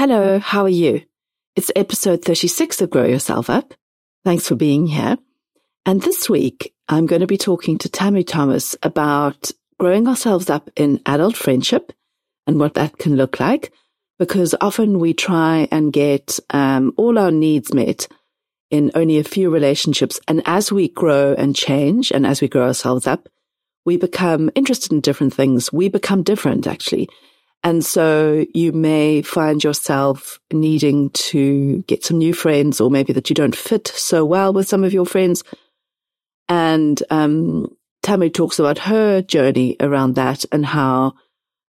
Hello, how are you? It's episode 36 of Grow Yourself Up. Thanks for being here. And this week, I'm going to be talking to Tamu Thomas about growing ourselves up in adult friendship and what that can look like. Because often we try and get um, all our needs met in only a few relationships. And as we grow and change and as we grow ourselves up, we become interested in different things. We become different, actually. And so you may find yourself needing to get some new friends, or maybe that you don't fit so well with some of your friends. And um, Tamu talks about her journey around that and how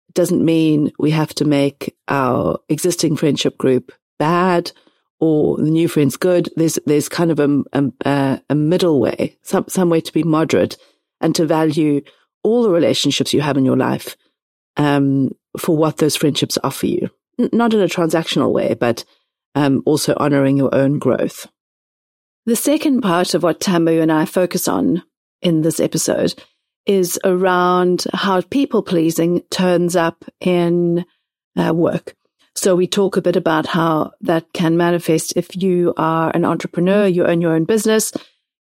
it doesn't mean we have to make our existing friendship group bad or the new friends good. There's there's kind of a a, a middle way, some some way to be moderate and to value all the relationships you have in your life. Um, for what those friendships offer you. N- not in a transactional way, but um, also honoring your own growth. The second part of what Tamu and I focus on in this episode is around how people pleasing turns up in uh, work. So we talk a bit about how that can manifest if you are an entrepreneur, you own your own business,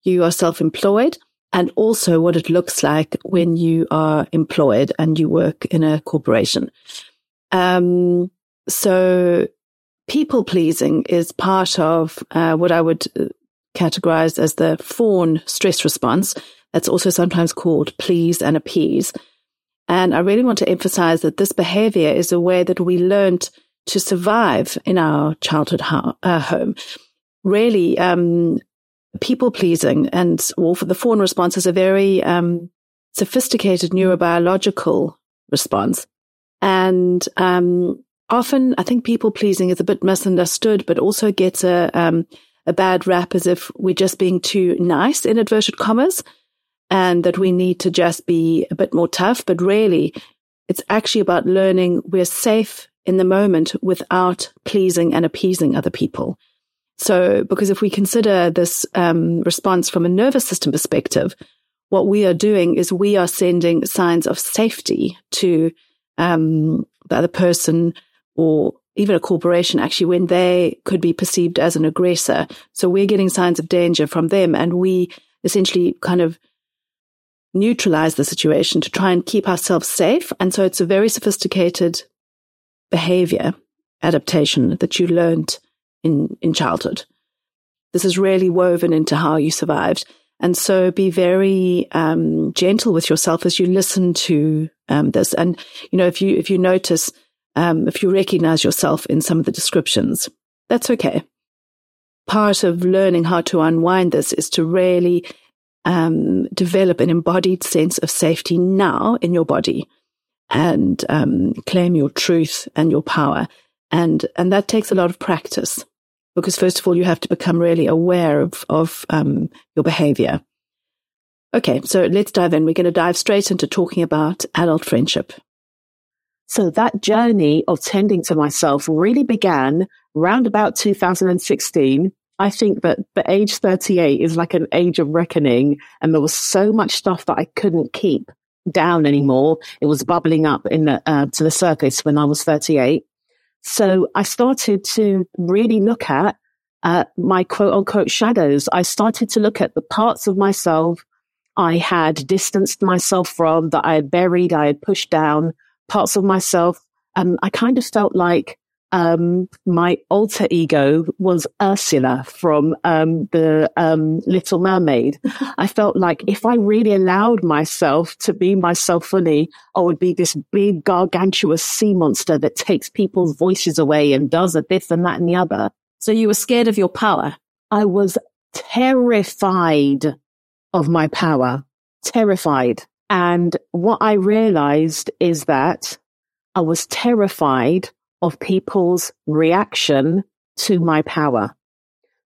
you are self employed, and also what it looks like when you are employed and you work in a corporation. Um, so people pleasing is part of uh, what I would uh, categorize as the fawn stress response. That's also sometimes called please and appease. And I really want to emphasize that this behavior is a way that we learned to survive in our childhood ho- uh, home. Really, um, people pleasing and well, the fawn response is a very um, sophisticated neurobiological response. And um, often I think people pleasing is a bit misunderstood, but also gets a, um, a bad rap as if we're just being too nice in inverted commas and that we need to just be a bit more tough. But really, it's actually about learning we're safe in the moment without pleasing and appeasing other people. So, because if we consider this um, response from a nervous system perspective, what we are doing is we are sending signs of safety to um, the other person or even a corporation, actually, when they could be perceived as an aggressor. So we're getting signs of danger from them, and we essentially kind of neutralize the situation to try and keep ourselves safe. And so it's a very sophisticated behavior adaptation that you learned in, in childhood. This is really woven into how you survived. And so be very um, gentle with yourself as you listen to um, this. And, you know, if you, if you notice, um, if you recognize yourself in some of the descriptions, that's okay. Part of learning how to unwind this is to really um, develop an embodied sense of safety now in your body and um, claim your truth and your power. And, and that takes a lot of practice because first of all, you have to become really aware of, of um, your behavior. Okay, so let's dive in. We're going to dive straight into talking about adult friendship. So that journey of tending to myself really began round about 2016. I think that the age 38 is like an age of reckoning and there was so much stuff that I couldn't keep down anymore. It was bubbling up in the, uh, to the surface when I was 38. So I started to really look at uh, my quote unquote shadows. I started to look at the parts of myself I had distanced myself from, that I had buried, I had pushed down, parts of myself. Um, I kind of felt like um, my alter ego was Ursula from um, the um, Little Mermaid. I felt like if I really allowed myself to be myself fully, I would be this big, gargantuous sea monster that takes people's voices away and does a this and that and the other. So you were scared of your power? I was terrified of my power, terrified. And what I realized is that I was terrified of people's reaction to my power.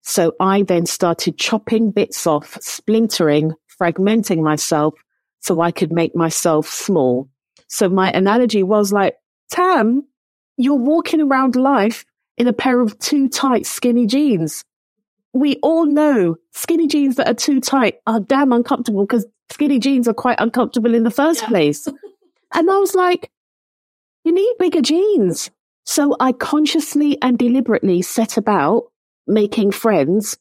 So I then started chopping bits off, splintering, fragmenting myself so I could make myself small. So my analogy was like, Tam, you're walking around life in a pair of too tight skinny jeans. We all know skinny jeans that are too tight are damn uncomfortable because skinny jeans are quite uncomfortable in the first yeah. place. And I was like, you need bigger jeans. So I consciously and deliberately set about making friends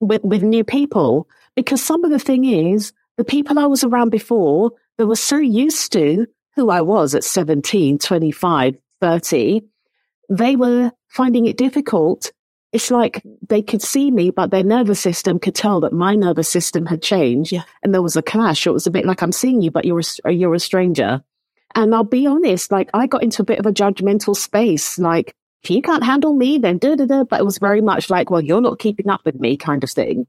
with, with new people because some of the thing is the people I was around before that were so used to who I was at 17, 25, 30, they were finding it difficult. It's like they could see me, but their nervous system could tell that my nervous system had changed yeah. and there was a clash. It was a bit like I'm seeing you, but you're a, you're a stranger. And I'll be honest, like I got into a bit of a judgmental space, like, if you can't handle me, then da da da. But it was very much like, well, you're not keeping up with me kind of thing.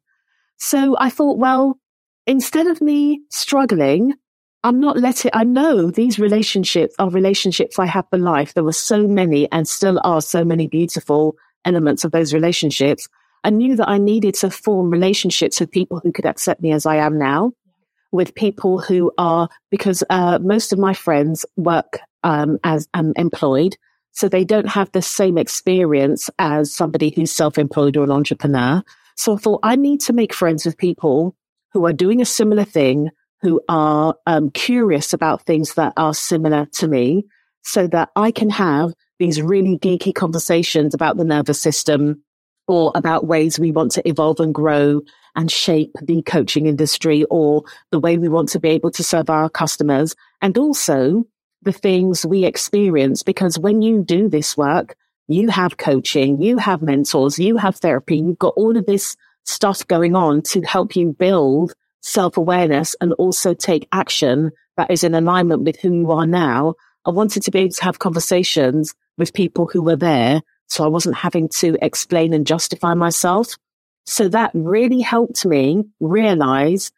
So I thought, well, instead of me struggling, I'm not letting, I know these relationships are relationships I have for life. There were so many and still are so many beautiful elements of those relationships. I knew that I needed to form relationships with people who could accept me as I am now with people who are, because uh, most of my friends work um, as um, employed, so they don't have the same experience as somebody who's self-employed or an entrepreneur. So I thought I need to make friends with people who are doing a similar thing, who are um, curious about things that are similar to me, so that I can have these really geeky conversations about the nervous system or about ways we want to evolve and grow and shape the coaching industry or the way we want to be able to serve our customers and also the things we experience. Because when you do this work, you have coaching, you have mentors, you have therapy, you've got all of this stuff going on to help you build self awareness and also take action that is in alignment with who you are now. I wanted to be able to have conversations with people who were there. So I wasn't having to explain and justify myself. So that really helped me realize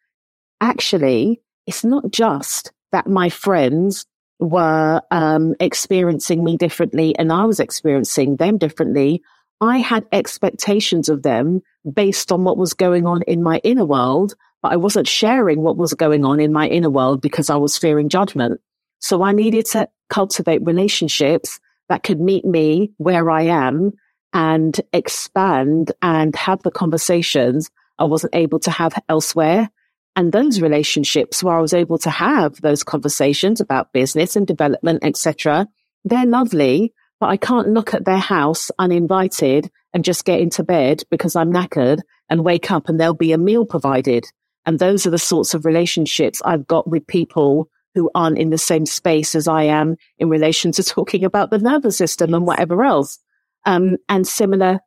actually, it's not just that my friends were um, experiencing me differently and I was experiencing them differently. I had expectations of them based on what was going on in my inner world, but I wasn't sharing what was going on in my inner world because I was fearing judgment. So I needed to cultivate relationships that could meet me where I am and expand and have the conversations I wasn't able to have elsewhere. And those relationships where I was able to have those conversations about business and development, etc., they're lovely, but I can't look at their house uninvited and just get into bed because I'm knackered and wake up and there'll be a meal provided. And those are the sorts of relationships I've got with people who aren't in the same space as I am in relation to talking about the nervous system and whatever else. Um, and similar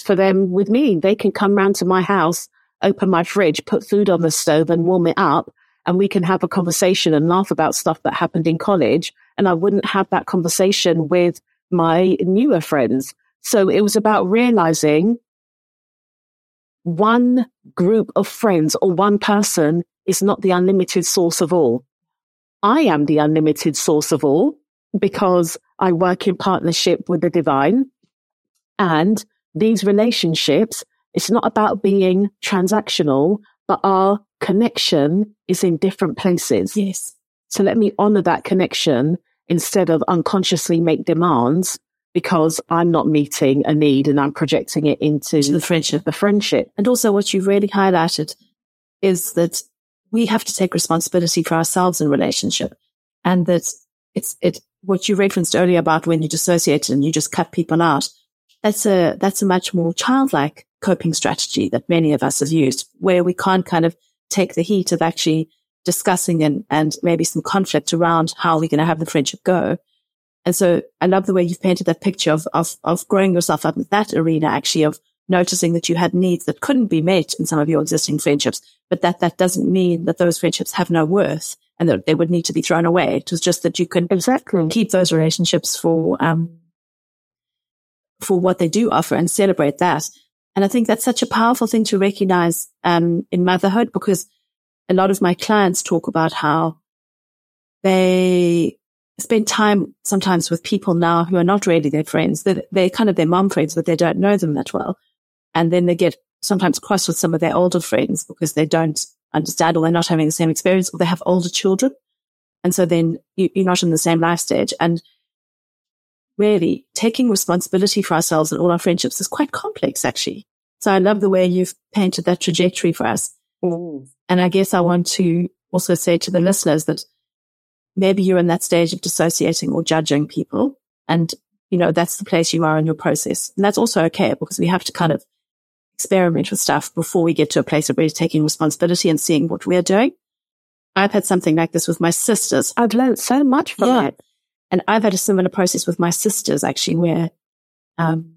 for them with me. They can come round to my house, open my fridge, put food on the stove and warm it up. And we can have a conversation and laugh about stuff that happened in college. And I wouldn't have that conversation with my newer friends. So it was about realizing one group of friends or one person is not the unlimited source of all. I am the unlimited source of all because I work in partnership with the divine. And these relationships, it's not about being transactional, but our connection is in different places. Yes. So let me honor that connection instead of unconsciously make demands because I'm not meeting a need and I'm projecting it into the friendship. The friendship. And also what you really highlighted is that we have to take responsibility for ourselves in relationship and that it's, it, what you referenced earlier about when you dissociate and you just cut people out. That's a, that's a much more childlike coping strategy that many of us have used where we can't kind of take the heat of actually discussing and, and maybe some conflict around how we're going to have the friendship go. And so I love the way you've painted that picture of, of, of growing yourself up in that arena, actually of noticing that you had needs that couldn't be met in some of your existing friendships, but that that doesn't mean that those friendships have no worth and that they would need to be thrown away. It was just that you can exactly keep those relationships for, um, for what they do offer and celebrate that. And I think that's such a powerful thing to recognize, um, in motherhood because a lot of my clients talk about how they spend time sometimes with people now who are not really their friends. They're, they're kind of their mom friends, but they don't know them that well. And then they get sometimes cross with some of their older friends because they don't understand or they're not having the same experience or they have older children. And so then you, you're not in the same life stage. And really taking responsibility for ourselves and all our friendships is quite complex, actually. So I love the way you've painted that trajectory for us. Mm. And I guess I want to also say to the listeners that maybe you're in that stage of dissociating or judging people. And, you know, that's the place you are in your process. And that's also okay because we have to kind of experiment with stuff before we get to a place of really taking responsibility and seeing what we're doing. I've had something like this with my sisters. I've learned so much from yeah. it. And I've had a similar process with my sisters actually where, um,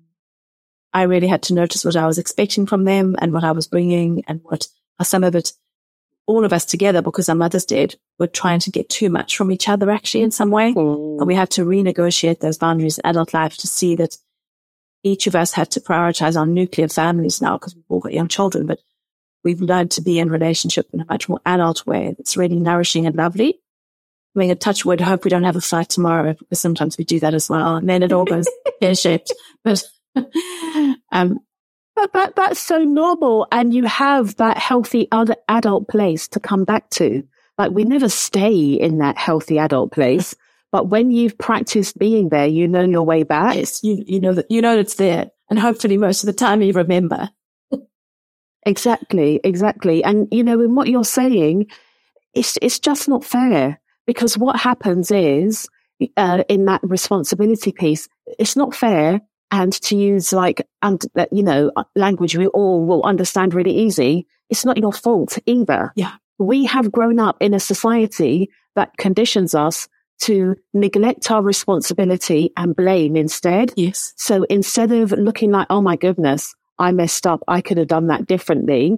I really had to notice what I was expecting from them and what I was bringing and what are some of it all of us together because our mothers did were trying to get too much from each other actually in some way. Mm. And we had to renegotiate those boundaries in adult life to see that each of us had to prioritize our nuclear families now because we've all got young children, but we've learned to be in relationship in a much more adult way that's really nourishing and lovely. I mean, a touch wood, hope we don't have a fight tomorrow because sometimes we do that as well. And then it all goes pear shaped. But, um, but, but that's so normal. And you have that healthy other adult place to come back to. Like we never stay in that healthy adult place. But when you've practiced being there, you know your way back. Yes, you, you know that, you know it's there. And hopefully most of the time you remember. exactly, exactly. And, you know, in what you're saying, it's, it's just not fair because what happens is, uh, in that responsibility piece, it's not fair and to use like, and you know, uh, language we all will understand really easy. It's not your fault either. Yeah. We have grown up in a society that conditions us to neglect our responsibility and blame instead. Yes. So instead of looking like, oh my goodness, I messed up. I could have done that differently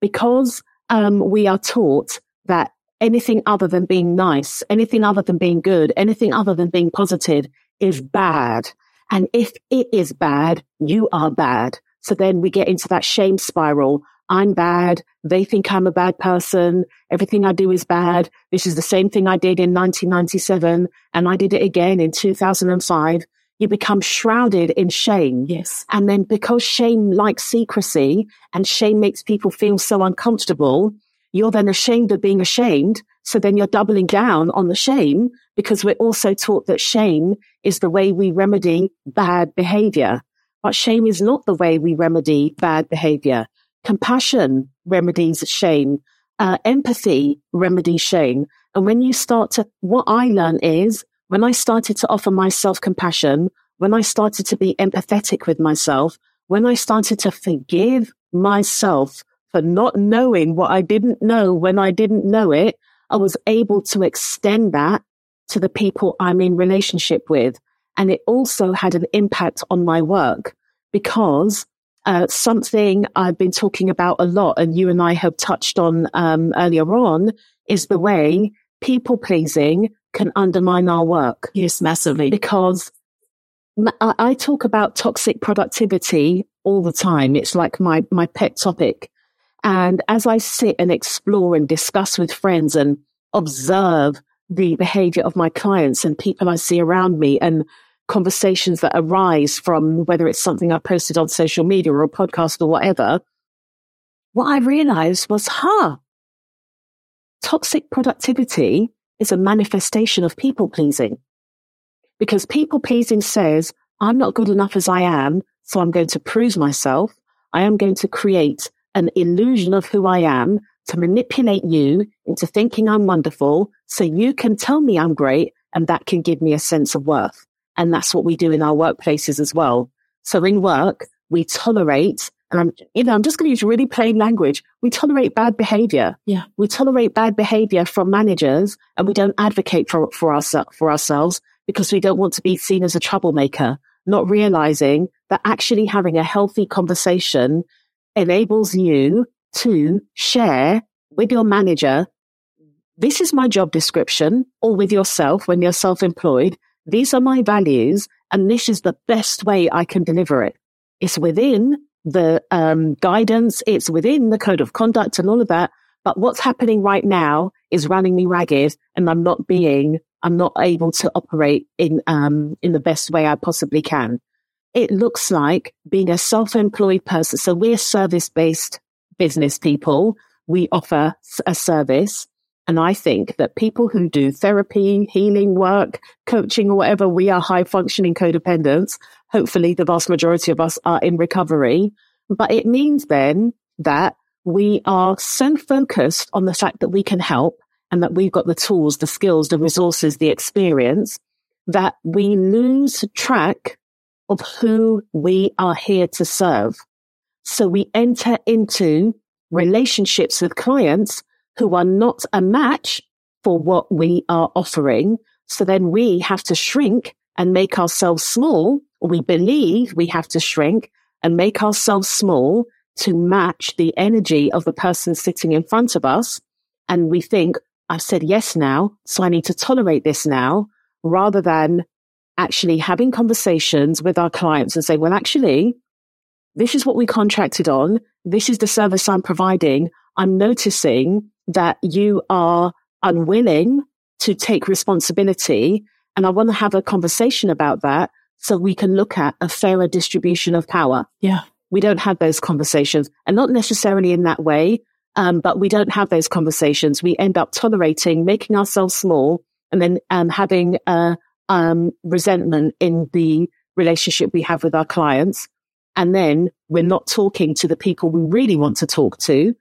because, um, we are taught that anything other than being nice, anything other than being good, anything other than being positive is bad. And if it is bad, you are bad. So then we get into that shame spiral. I'm bad. They think I'm a bad person. Everything I do is bad. This is the same thing I did in 1997 and I did it again in 2005. You become shrouded in shame. Yes. And then because shame likes secrecy and shame makes people feel so uncomfortable, you're then ashamed of being ashamed. So then you're doubling down on the shame because we're also taught that shame is the way we remedy bad behavior. But shame is not the way we remedy bad behavior. Compassion remedies shame. Uh, empathy remedies shame. And when you start to, what I learned is when I started to offer myself compassion, when I started to be empathetic with myself, when I started to forgive myself for not knowing what I didn't know when I didn't know it, I was able to extend that to the people I'm in relationship with. And it also had an impact on my work because uh, something I've been talking about a lot and you and I have touched on um, earlier on is the way people pleasing can undermine our work. Yes, massively. Because I talk about toxic productivity all the time. It's like my, my pet topic. And as I sit and explore and discuss with friends and observe the behavior of my clients and people I see around me and conversations that arise from whether it's something I posted on social media or a podcast or whatever, what I realized was, huh, toxic productivity is a manifestation of people pleasing. because people pleasing says, I'm not good enough as I am. So I'm going to prove myself. I am going to create an illusion of who I am to manipulate you into thinking I'm wonderful so you can tell me I'm great and that can give me a sense of worth. And that's what we do in our workplaces as well. So in work, we tolerate, and I'm, you know, I'm just going to use really plain language. We tolerate bad behavior. Yeah. We tolerate bad behavior from managers and we don't advocate for, for, our, for ourselves because we don't want to be seen as a troublemaker, not realizing that actually having a healthy conversation enables you to share with your manager, this is my job description, or with yourself when you're self employed. These are my values, and this is the best way I can deliver it. It's within the um, guidance, it's within the code of conduct and all of that. But what's happening right now is running me ragged, and I'm not being, I'm not able to operate in um, in the best way I possibly can. It looks like being a self-employed person. So we're service-based business people. We offer a service. And I think that people who do therapy, healing work, coaching, or whatever, we are high functioning codependents. Hopefully the vast majority of us are in recovery. But it means then that we are so focused on the fact that we can help and that we've got the tools, the skills, the resources, the experience that we lose track of who we are here to serve. So we enter into relationships with clients who are not a match for what we are offering. So then we have to shrink and make ourselves small. We believe we have to shrink and make ourselves small to match the energy of the person sitting in front of us. And we think, I've said yes now, so I need to tolerate this now, rather than actually having conversations with our clients and say, well, actually, this is what we contracted on. This is the service I'm providing. I'm noticing that you are unwilling to take responsibility. And I want to have a conversation about that so we can look at a fairer distribution of power. Yeah. We don't have those conversations and not necessarily in that way. Um, but we don't have those conversations. We end up tolerating, making ourselves small and then um, having uh, um, resentment in the relationship we have with our clients. And then we're not talking to the people we really want to talk to.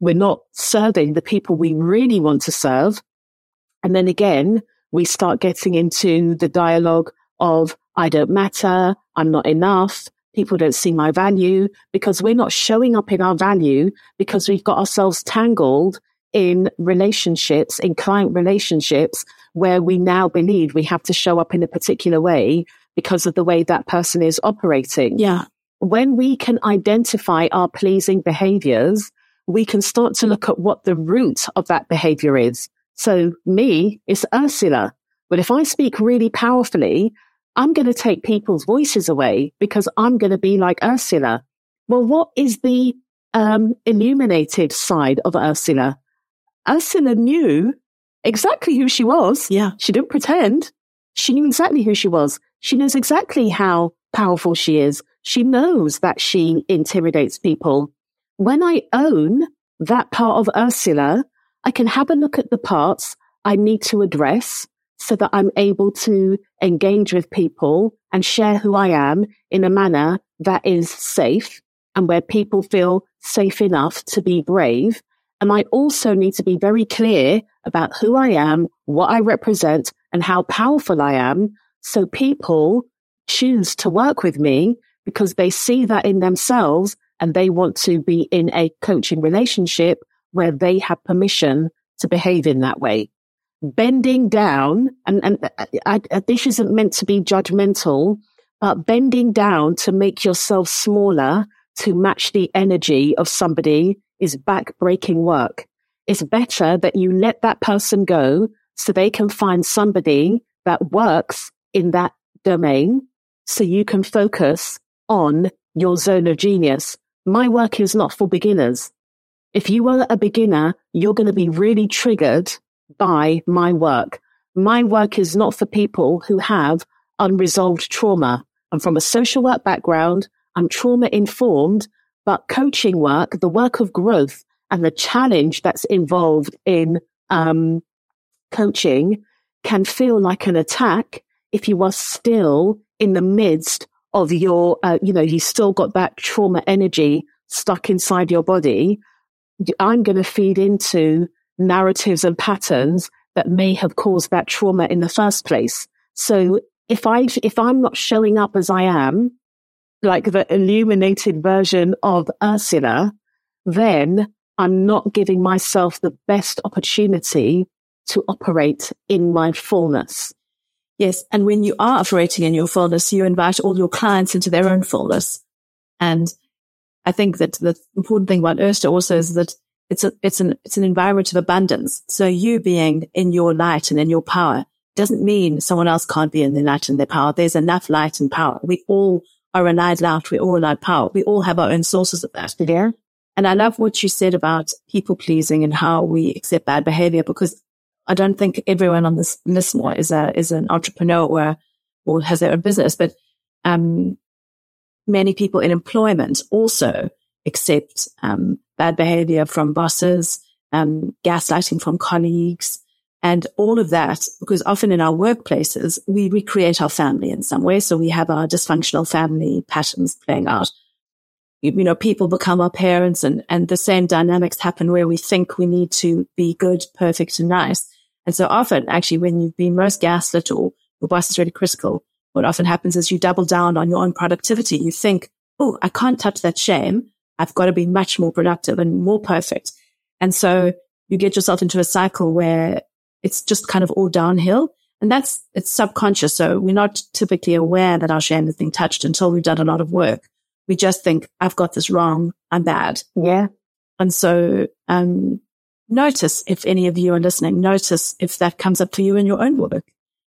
We're not serving the people we really want to serve. And then again, we start getting into the dialogue of, I don't matter. I'm not enough. People don't see my value because we're not showing up in our value because we've got ourselves tangled in relationships, in client relationships where we now believe we have to show up in a particular way because of the way that person is operating. Yeah when we can identify our pleasing behaviors, we can start to look at what the root of that behavior is. So me is Ursula. But if I speak really powerfully, I'm going to take people's voices away because I'm going to be like Ursula. Well, what is the um, illuminated side of Ursula? Ursula knew exactly who she was. Yeah. She didn't pretend. She knew exactly who she was. She knows exactly how powerful she is. She knows that she intimidates people. When I own that part of Ursula, I can have a look at the parts I need to address so that I'm able to engage with people and share who I am in a manner that is safe and where people feel safe enough to be brave. And I also need to be very clear about who I am, what I represent, and how powerful I am. So people choose to work with me because they see that in themselves and they want to be in a coaching relationship where they have permission to behave in that way. Bending down, and, and uh, I, I, this isn't meant to be judgmental, but bending down to make yourself smaller to match the energy of somebody is back-breaking work. It's better that you let that person go so they can find somebody that works in that domain so you can focus on your zone of genius. My work is not for beginners. If you are a beginner, you're going to be really triggered by my work. My work is not for people who have unresolved trauma. I'm from a social work background. I'm trauma informed, but coaching work, the work of growth and the challenge that's involved in um, coaching can feel like an attack if you are still in the midst of your, uh, you know, you still got that trauma energy stuck inside your body, I'm going to feed into narratives and patterns that may have caused that trauma in the first place. So if I, if I'm not showing up as I am, like the illuminated version of Ursula, then I'm not giving myself the best opportunity to operate in my fullness. Yes. And when you are operating in your fullness, you invite all your clients into their own fullness. And I think that the important thing about Ursula also is that it's a, it's an, it's an environment of abundance. So you being in your light and in your power doesn't mean someone else can't be in their light and their power. There's enough light and power. We all are allowed light. We all allowed power. We all have our own sources of that. Yeah. And I love what you said about people pleasing and how we accept bad behavior because I don't think everyone on this listener is a, is an entrepreneur or, or has their own business, but, um, many people in employment also accept, um, bad behavior from bosses, um, gaslighting from colleagues, and all of that, because often in our workplaces, we recreate our family in some way. So we have our dysfunctional family patterns playing out. You, you know, people become our parents and, and the same dynamics happen where we think we need to be good, perfect and nice. And so often actually when you've been most gaslit or your boss is really critical, what often happens is you double down on your own productivity. You think, Oh, I can't touch that shame. I've got to be much more productive and more perfect. And so you get yourself into a cycle where it's just kind of all downhill. And that's, it's subconscious. So we're not typically aware that our shame is being touched until we've done a lot of work. We just think, I've got this wrong. I'm bad. Yeah. And so, um, notice if any of you are listening, notice if that comes up for you in your own work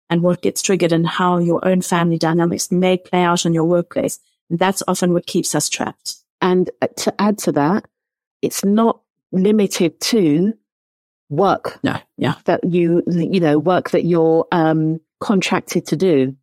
and what gets triggered and how your own family dynamics may play out in your workplace. That's often what keeps us trapped. And uh, to add to that, it's not limited to work. No, yeah. That you, you know, work that you're, um, contracted to do.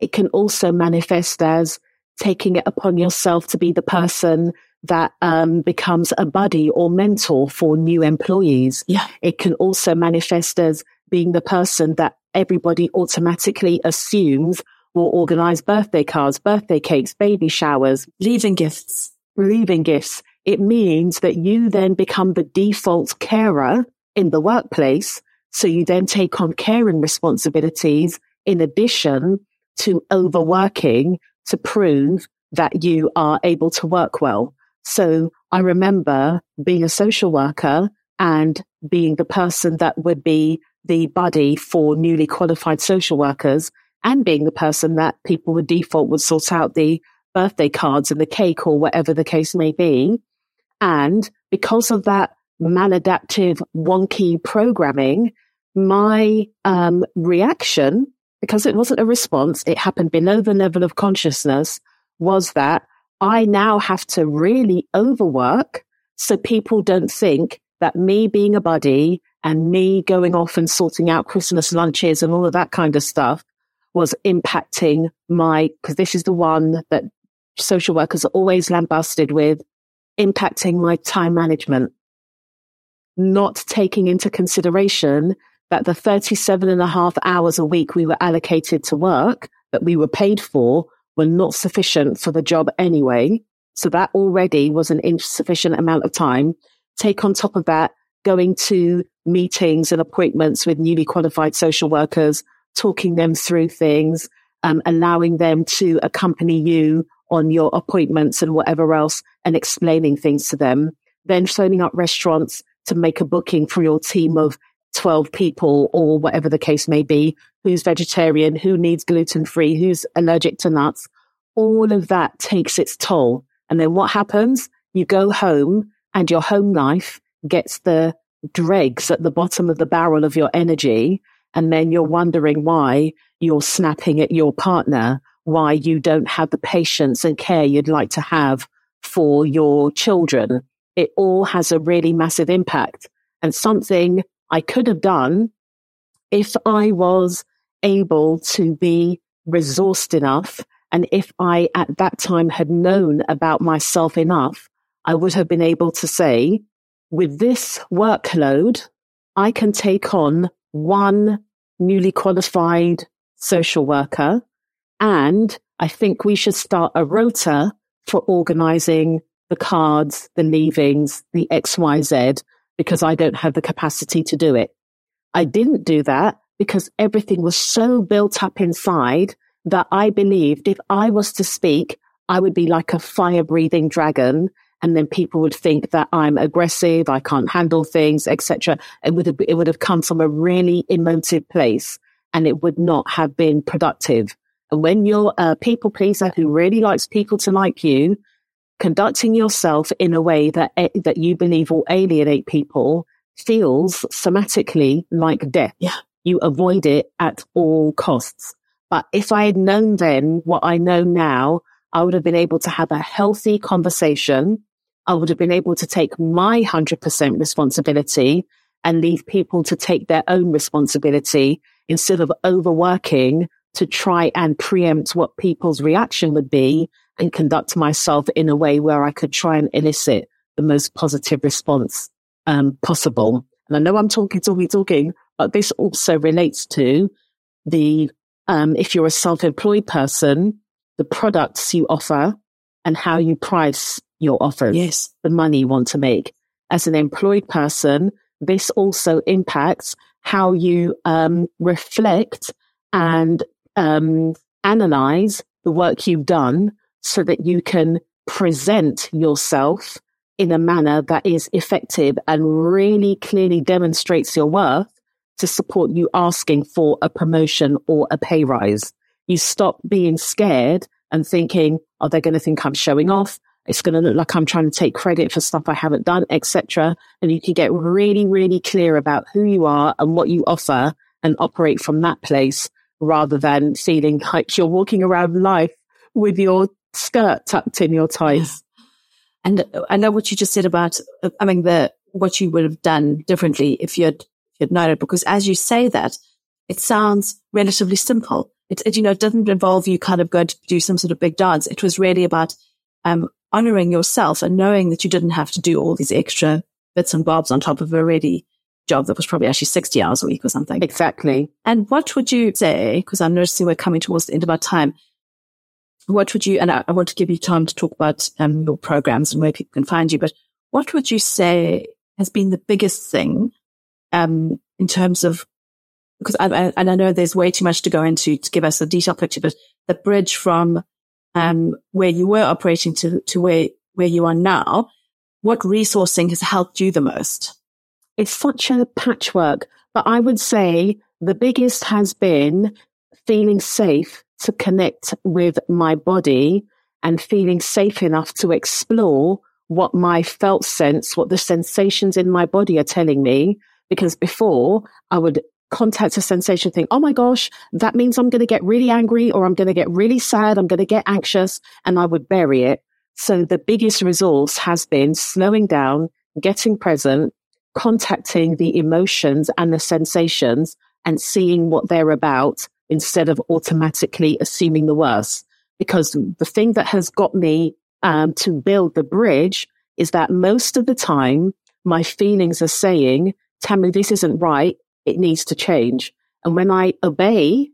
It can also manifest as taking it upon yourself to be the person that um, becomes a buddy or mentor for new employees. Yeah. It can also manifest as being the person that everybody automatically assumes will organize birthday cards, birthday cakes, baby showers, leaving gifts, leaving gifts. It means that you then become the default carer in the workplace. So you then take on caring responsibilities in addition to overworking to prove that you are able to work well. So I remember being a social worker and being the person that would be the buddy for newly qualified social workers and being the person that people would default would sort out the birthday cards and the cake or whatever the case may be. And because of that maladaptive, wonky programming, my um, reaction, because it wasn't a response, it happened below the level of consciousness, was that I now have to really overwork so people don't think that me being a buddy and me going off and sorting out Christmas lunches and all of that kind of stuff was impacting my, because this is the one that social workers are always lambasted with, impacting my time management. Not taking into consideration that the 37 and a half hours a week we were allocated to work that we were paid for were not sufficient for the job anyway. So that already was an insufficient amount of time. Take on top of that, going to meetings and appointments with newly qualified social workers, talking them through things, um, allowing them to accompany you on your appointments and whatever else and explaining things to them. Then phoning up restaurants to make a booking for your team of 12 people or whatever the case may be, who's vegetarian, who needs gluten free, who's allergic to nuts. All of that takes its toll. And then what happens? You go home and your home life gets the dregs at the bottom of the barrel of your energy. And then you're wondering why you're snapping at your partner, why you don't have the patience and care you'd like to have for your children, it all has a really massive impact and something I could have done if I was able to be resourced enough. And if I at that time had known about myself enough, I would have been able to say, with this workload, I can take on one newly qualified social worker. And I think we should start a rota for organizing the cards, the leavings, the XYZ, because I don't have the capacity to do it. I didn't do that because everything was so built up inside that I believed if I was to speak, I would be like a fire breathing dragon. And then people would think that I'm aggressive, I can't handle things, etc. It would have, it would have come from a really emotive place and it would not have been productive. And when you're a uh, people pleaser who really likes people to like you, conducting yourself in a way that, eh, that you believe will alienate people feels somatically like death. Yeah. You avoid it at all costs. But if I had known then what I know now, I would have been able to have a healthy conversation. I would have been able to take my 100% responsibility and leave people to take their own responsibility instead of overworking to try and preempt what people's reaction would be and conduct myself in a way where I could try and elicit the most positive response um, possible. And I know I'm talking, talking, talking, but this also relates to the, um, if you're a self-employed person, the products you offer and how you price your offers. Yes. The money you want to make. As an employed person, this also impacts how you um, reflect and um, analyze the work you've done so that you can present yourself in a manner that is effective and really clearly demonstrates your worth to support you asking for a promotion or a pay rise. You stop being scared and thinking, are they going to think I'm showing off? It's going to look like I'm trying to take credit for stuff I haven't done, etc. And you can get really, really clear about who you are and what you offer and operate from that place rather than feeling like you're walking around life with your skirt tucked in your ties. And I know what you just said about, I mean, the, what you would have done differently if you'd, if you'd known it, because as you say that, it sounds relatively simple. It, it, you know, it doesn't involve you kind of going to do some sort of big dance. It was really about, um, honoring yourself and knowing that you didn't have to do all these extra bits and bobs on top of a ready job that was probably actually 60 hours a week or something. Exactly. And what would you say, because I'm noticing we're coming towards the end of our time, what would you, and I, I want to give you time to talk about um, your programs and where people can find you, but what would you say has been the biggest thing um, in terms of, because I, I, and I know there's way too much to go into to give us a detailed picture, but the bridge from um, where you were operating to, to where, where you are now, what resourcing has helped you the most? It's such a patchwork, but I would say the biggest has been feeling safe to connect with my body and feeling safe enough to explore what my felt sense, what the sensations in my body are telling me. Because before I would contact a sensation, think, oh my gosh, that means I'm going to get really angry or I'm going to get really sad. I'm going to get anxious and I would bury it. So the biggest resource has been slowing down, getting present, contacting the emotions and the sensations and seeing what they're about instead of automatically assuming the worst. Because the thing that has got me um, to build the bridge is that most of the time, my feelings are saying, Tamu, this isn't right. It needs to change. And when I obey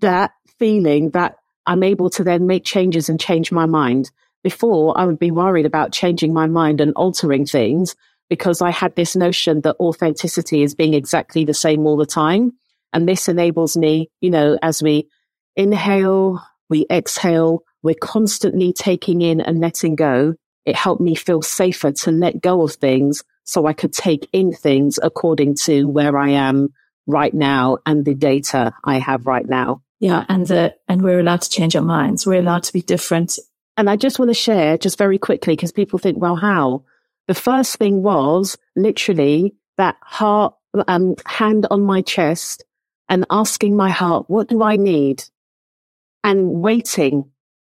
that feeling that I'm able to then make changes and change my mind. Before I would be worried about changing my mind and altering things because I had this notion that authenticity is being exactly the same all the time. And this enables me, you know, as we inhale, we exhale, we're constantly taking in and letting go. It helped me feel safer to let go of things so I could take in things according to where I am right now and the data I have right now. Yeah. And the, and we're allowed to change our minds. We're allowed to be different. And I just want to share just very quickly because people think, well, how? The first thing was literally that heart, um, hand on my chest and asking my heart, what do I need? And waiting.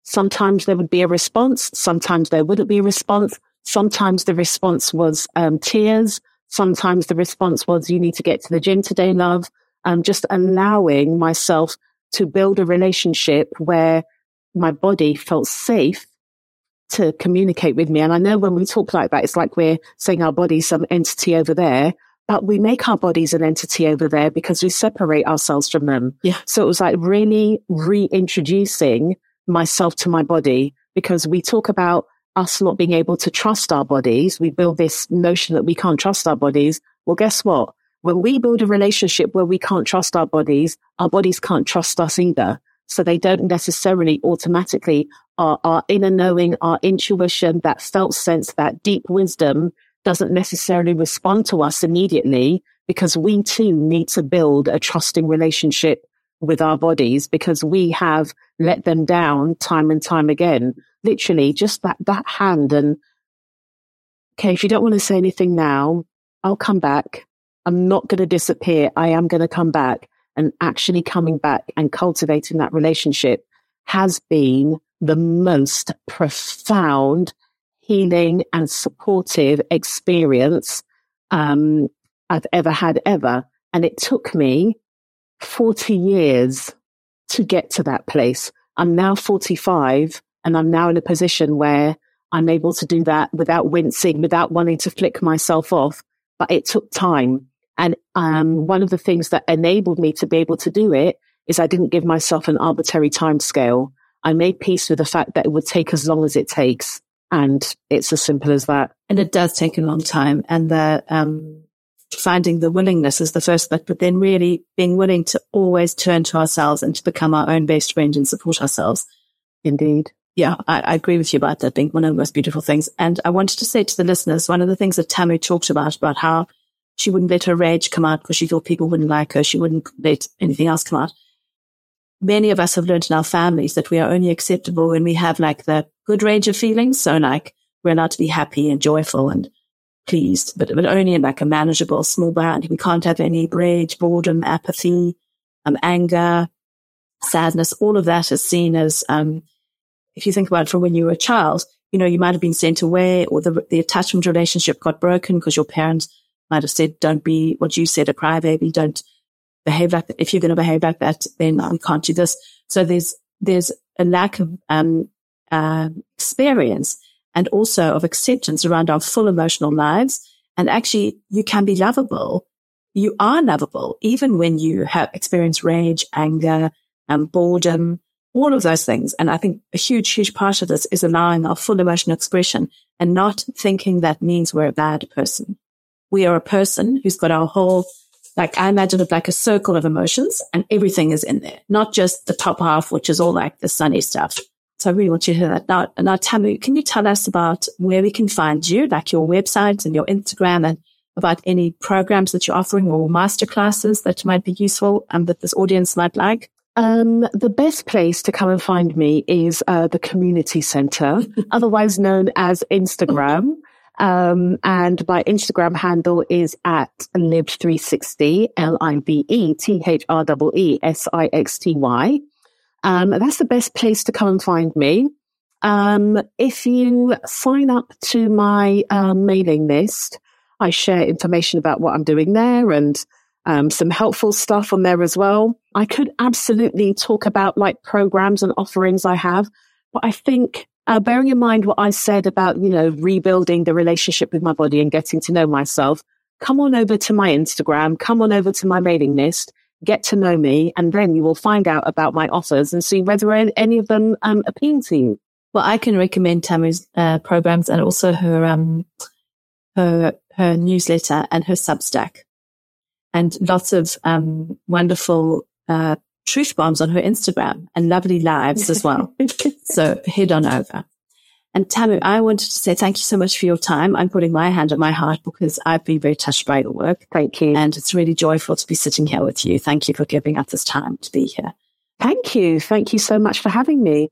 Sometimes there would be a response. Sometimes there wouldn't be a response. Sometimes the response was um, tears. Sometimes the response was, you need to get to the gym today, love. Um, just allowing myself to build a relationship where my body felt safe to communicate with me. And I know when we talk like that, it's like we're saying our body's some entity over there. but we make our bodies an entity over there because we separate ourselves from them. Yeah. So it was like really reintroducing myself to my body because we talk about us not being able to trust our bodies. We build this notion that we can't trust our bodies. Well, guess what? When we build a relationship where we can't trust our bodies, our bodies can't trust us either. So they don't necessarily automatically our, our inner knowing, our intuition, that felt sense, that deep wisdom doesn't necessarily respond to us immediately because we too need to build a trusting relationship with our bodies because we have let them down time and time again. Literally just that, that hand. And okay, if you don't want to say anything now, I'll come back. I'm not going to disappear. I am going to come back and actually coming back and cultivating that relationship has been the most profound healing and supportive experience um, I've ever had ever. And it took me 40 years to get to that place. I'm now 45 and I'm now in a position where I'm able to do that without wincing, without wanting to flick myself off. But it took time. And um, one of the things that enabled me to be able to do it is I didn't give myself an arbitrary time scale. I made peace with the fact that it would take as long as it takes. And it's as simple as that. And it does take a long time. And the, um, finding the willingness is the first bit, but then really being willing to always turn to ourselves and to become our own best friend and support ourselves. Indeed. Yeah, I, I, agree with you about that being one of the most beautiful things. And I wanted to say to the listeners, one of the things that Tamu talked about, about how she wouldn't let her rage come out because she thought people wouldn't like her. She wouldn't let anything else come out. Many of us have learned in our families that we are only acceptable when we have like the good range of feelings. So like we're allowed to be happy and joyful and pleased, but, but only in like a manageable small band. We can't have any rage, boredom, apathy, um, anger, sadness. All of that is seen as, um, if you think about it from when you were a child, you know, you might have been sent away or the, the attachment relationship got broken because your parents might have said, don't be what you said, a crybaby. Don't behave like that. If you're going to behave like that, then we can't do this. So there's, there's a lack of, um, uh, experience and also of acceptance around our full emotional lives. And actually you can be lovable. You are lovable even when you have experienced rage, anger, and um, boredom, all of those things. And I think a huge, huge part of this is allowing our full emotional expression and not thinking that means we're a bad person. We are a person who's got our whole, like I imagine it like a circle of emotions and everything is in there, not just the top half, which is all like the sunny stuff. So I really want you to hear that. Now, now Tamu, can you tell us about where we can find you, like your website and your Instagram and about any programs that you're offering or masterclasses that might be useful and that this audience might like? Um, the best place to come and find me is uh, the community center, otherwise known as Instagram. Um, and my Instagram handle is at live360, L-I-V-E-T-H-R-E-E-S-I-X-T-Y. Um, that's the best place to come and find me. Um, if you sign up to my um, mailing list, I share information about what I'm doing there and um, some helpful stuff on there as well. I could absolutely talk about like programs and offerings I have, but I think uh, bearing in mind what I said about, you know, rebuilding the relationship with my body and getting to know myself, come on over to my Instagram, come on over to my mailing list get to know me, and then you will find out about my offers and see whether any of them um, appeal to you. Well, I can recommend Tamu's uh, programs and also her um, her her newsletter and her Substack, and lots of um, wonderful uh, truth bombs on her Instagram and lovely lives as well. so head on over. And Tamu, I wanted to say thank you so much for your time. I'm putting my hand on my heart because I've been very touched by your work. Thank you. And it's really joyful to be sitting here with you. Thank you for giving us this time to be here. Thank you. Thank you so much for having me.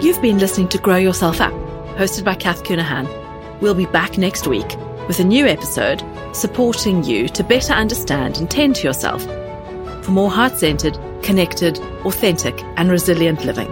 You've been listening to Grow Yourself Up, hosted by Cath Counihan. We'll be back next week with a new episode supporting you to better understand and tend to yourself for more heart centered connected, authentic, and resilient living.